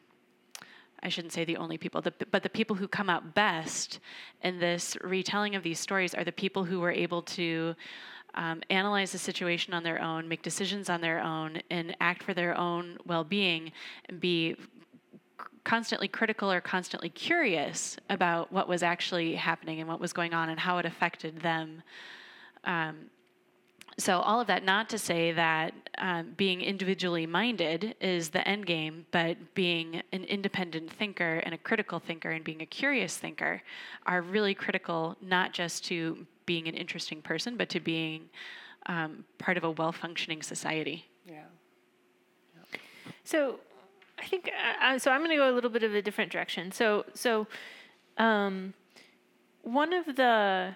I shouldn't say the only people, the, but the people who come out best in this retelling of these stories are the people who were able to um, analyze the situation on their own, make decisions on their own, and act for their own well being, and be constantly critical or constantly curious about what was actually happening and what was going on and how it affected them. Um, so all of that not to say that um, being individually minded is the end game, but being an independent thinker and a critical thinker and being a curious thinker are really critical, not just to being an interesting person, but to being um, part of a well-functioning society. Yeah. So I think uh, uh, so. I'm going to go a little bit of a different direction. So so um, one of the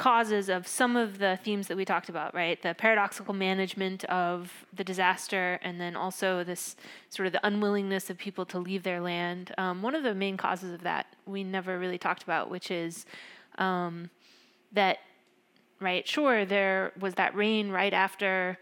causes of some of the themes that we talked about, right? The paradoxical management of the disaster, and then also this sort of the unwillingness of people to leave their land. Um, one of the main causes of that we never really talked about, which is um, that, right? Sure, there was that rain right after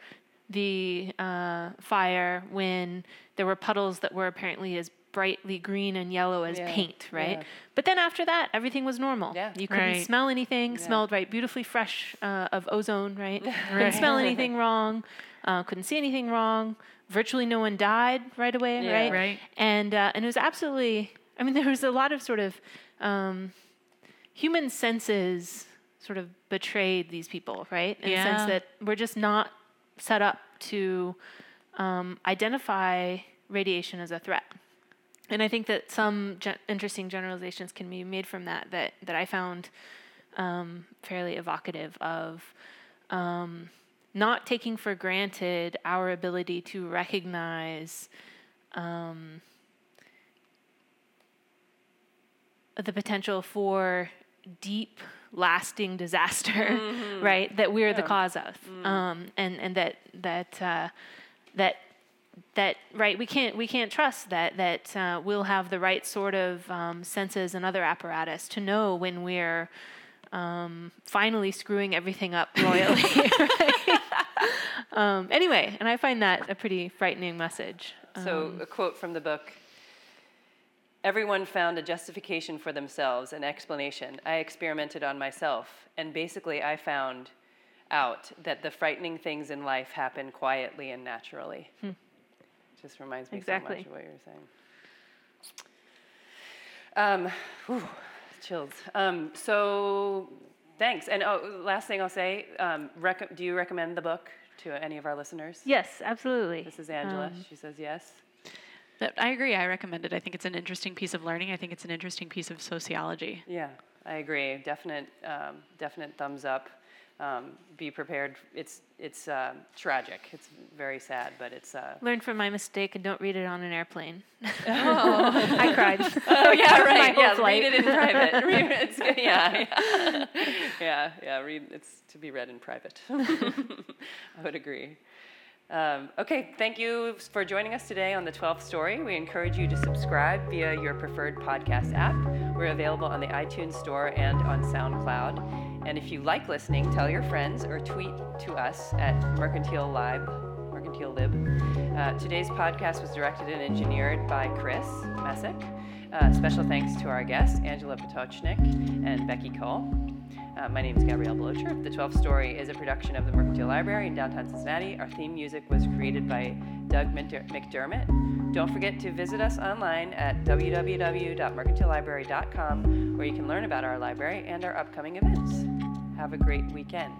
the uh, fire when there were puddles that were apparently as brightly green and yellow as yeah. paint, right? Yeah. But then after that, everything was normal. Yeah. You couldn't right. smell anything. Yeah. Smelled right, beautifully fresh uh, of ozone, right? right. Couldn't smell anything wrong. Uh, couldn't see anything wrong. Virtually no one died right away, right? Right. And uh, and it was absolutely. I mean, there was a lot of sort of um, human senses sort of betrayed these people, right? In the sense that we're just not set up to um, identify radiation as a threat. And I think that some ge- interesting generalizations can be made from that that, that I found um, fairly evocative of um, not taking for granted our ability to recognize um, the potential for deep lasting disaster, mm-hmm. right? That we're yeah. the cause of, mm. um, and and that that uh, that that right we can't we can't trust that that uh, we'll have the right sort of um, senses and other apparatus to know when we're um, finally screwing everything up royally. right? um, anyway, and I find that a pretty frightening message. So, a quote from the book Everyone found a justification for themselves, an explanation. I experimented on myself, and basically, I found out that the frightening things in life happen quietly and naturally. Just reminds me so much of what you were saying. Um, whew, chills. Um, so, thanks. And oh, last thing I'll say: um, rec- Do you recommend the book to any of our listeners? Yes, absolutely. This is Angela. Um, she says yes. That- I agree. I recommend it. I think it's an interesting piece of learning. I think it's an interesting piece of sociology. Yeah, I agree. Definite, um, definite thumbs up. Um, be prepared. It's it's uh, tragic. It's very sad, but it's. Uh, Learn from my mistake and don't read it on an airplane. I cried. oh yeah, right. Yeah, flight. read it in private. Read, it's, yeah, yeah, yeah, yeah. Read. It's to be read in private. I would agree. Um, okay, thank you for joining us today on the 12th Story. We encourage you to subscribe via your preferred podcast app. We're available on the iTunes Store and on SoundCloud. And if you like listening, tell your friends or tweet to us at Mercantile Lib. Mercantile Lib. Uh, today's podcast was directed and engineered by Chris Messick. Uh, special thanks to our guests, Angela Potochnik and Becky Cull. Uh, my name is Gabrielle Blocher. The 12th Story is a production of the Mercantile Library in downtown Cincinnati. Our theme music was created by Doug McDermott. Don't forget to visit us online at www.mercantilelibrary.com where you can learn about our library and our upcoming events. Have a great weekend.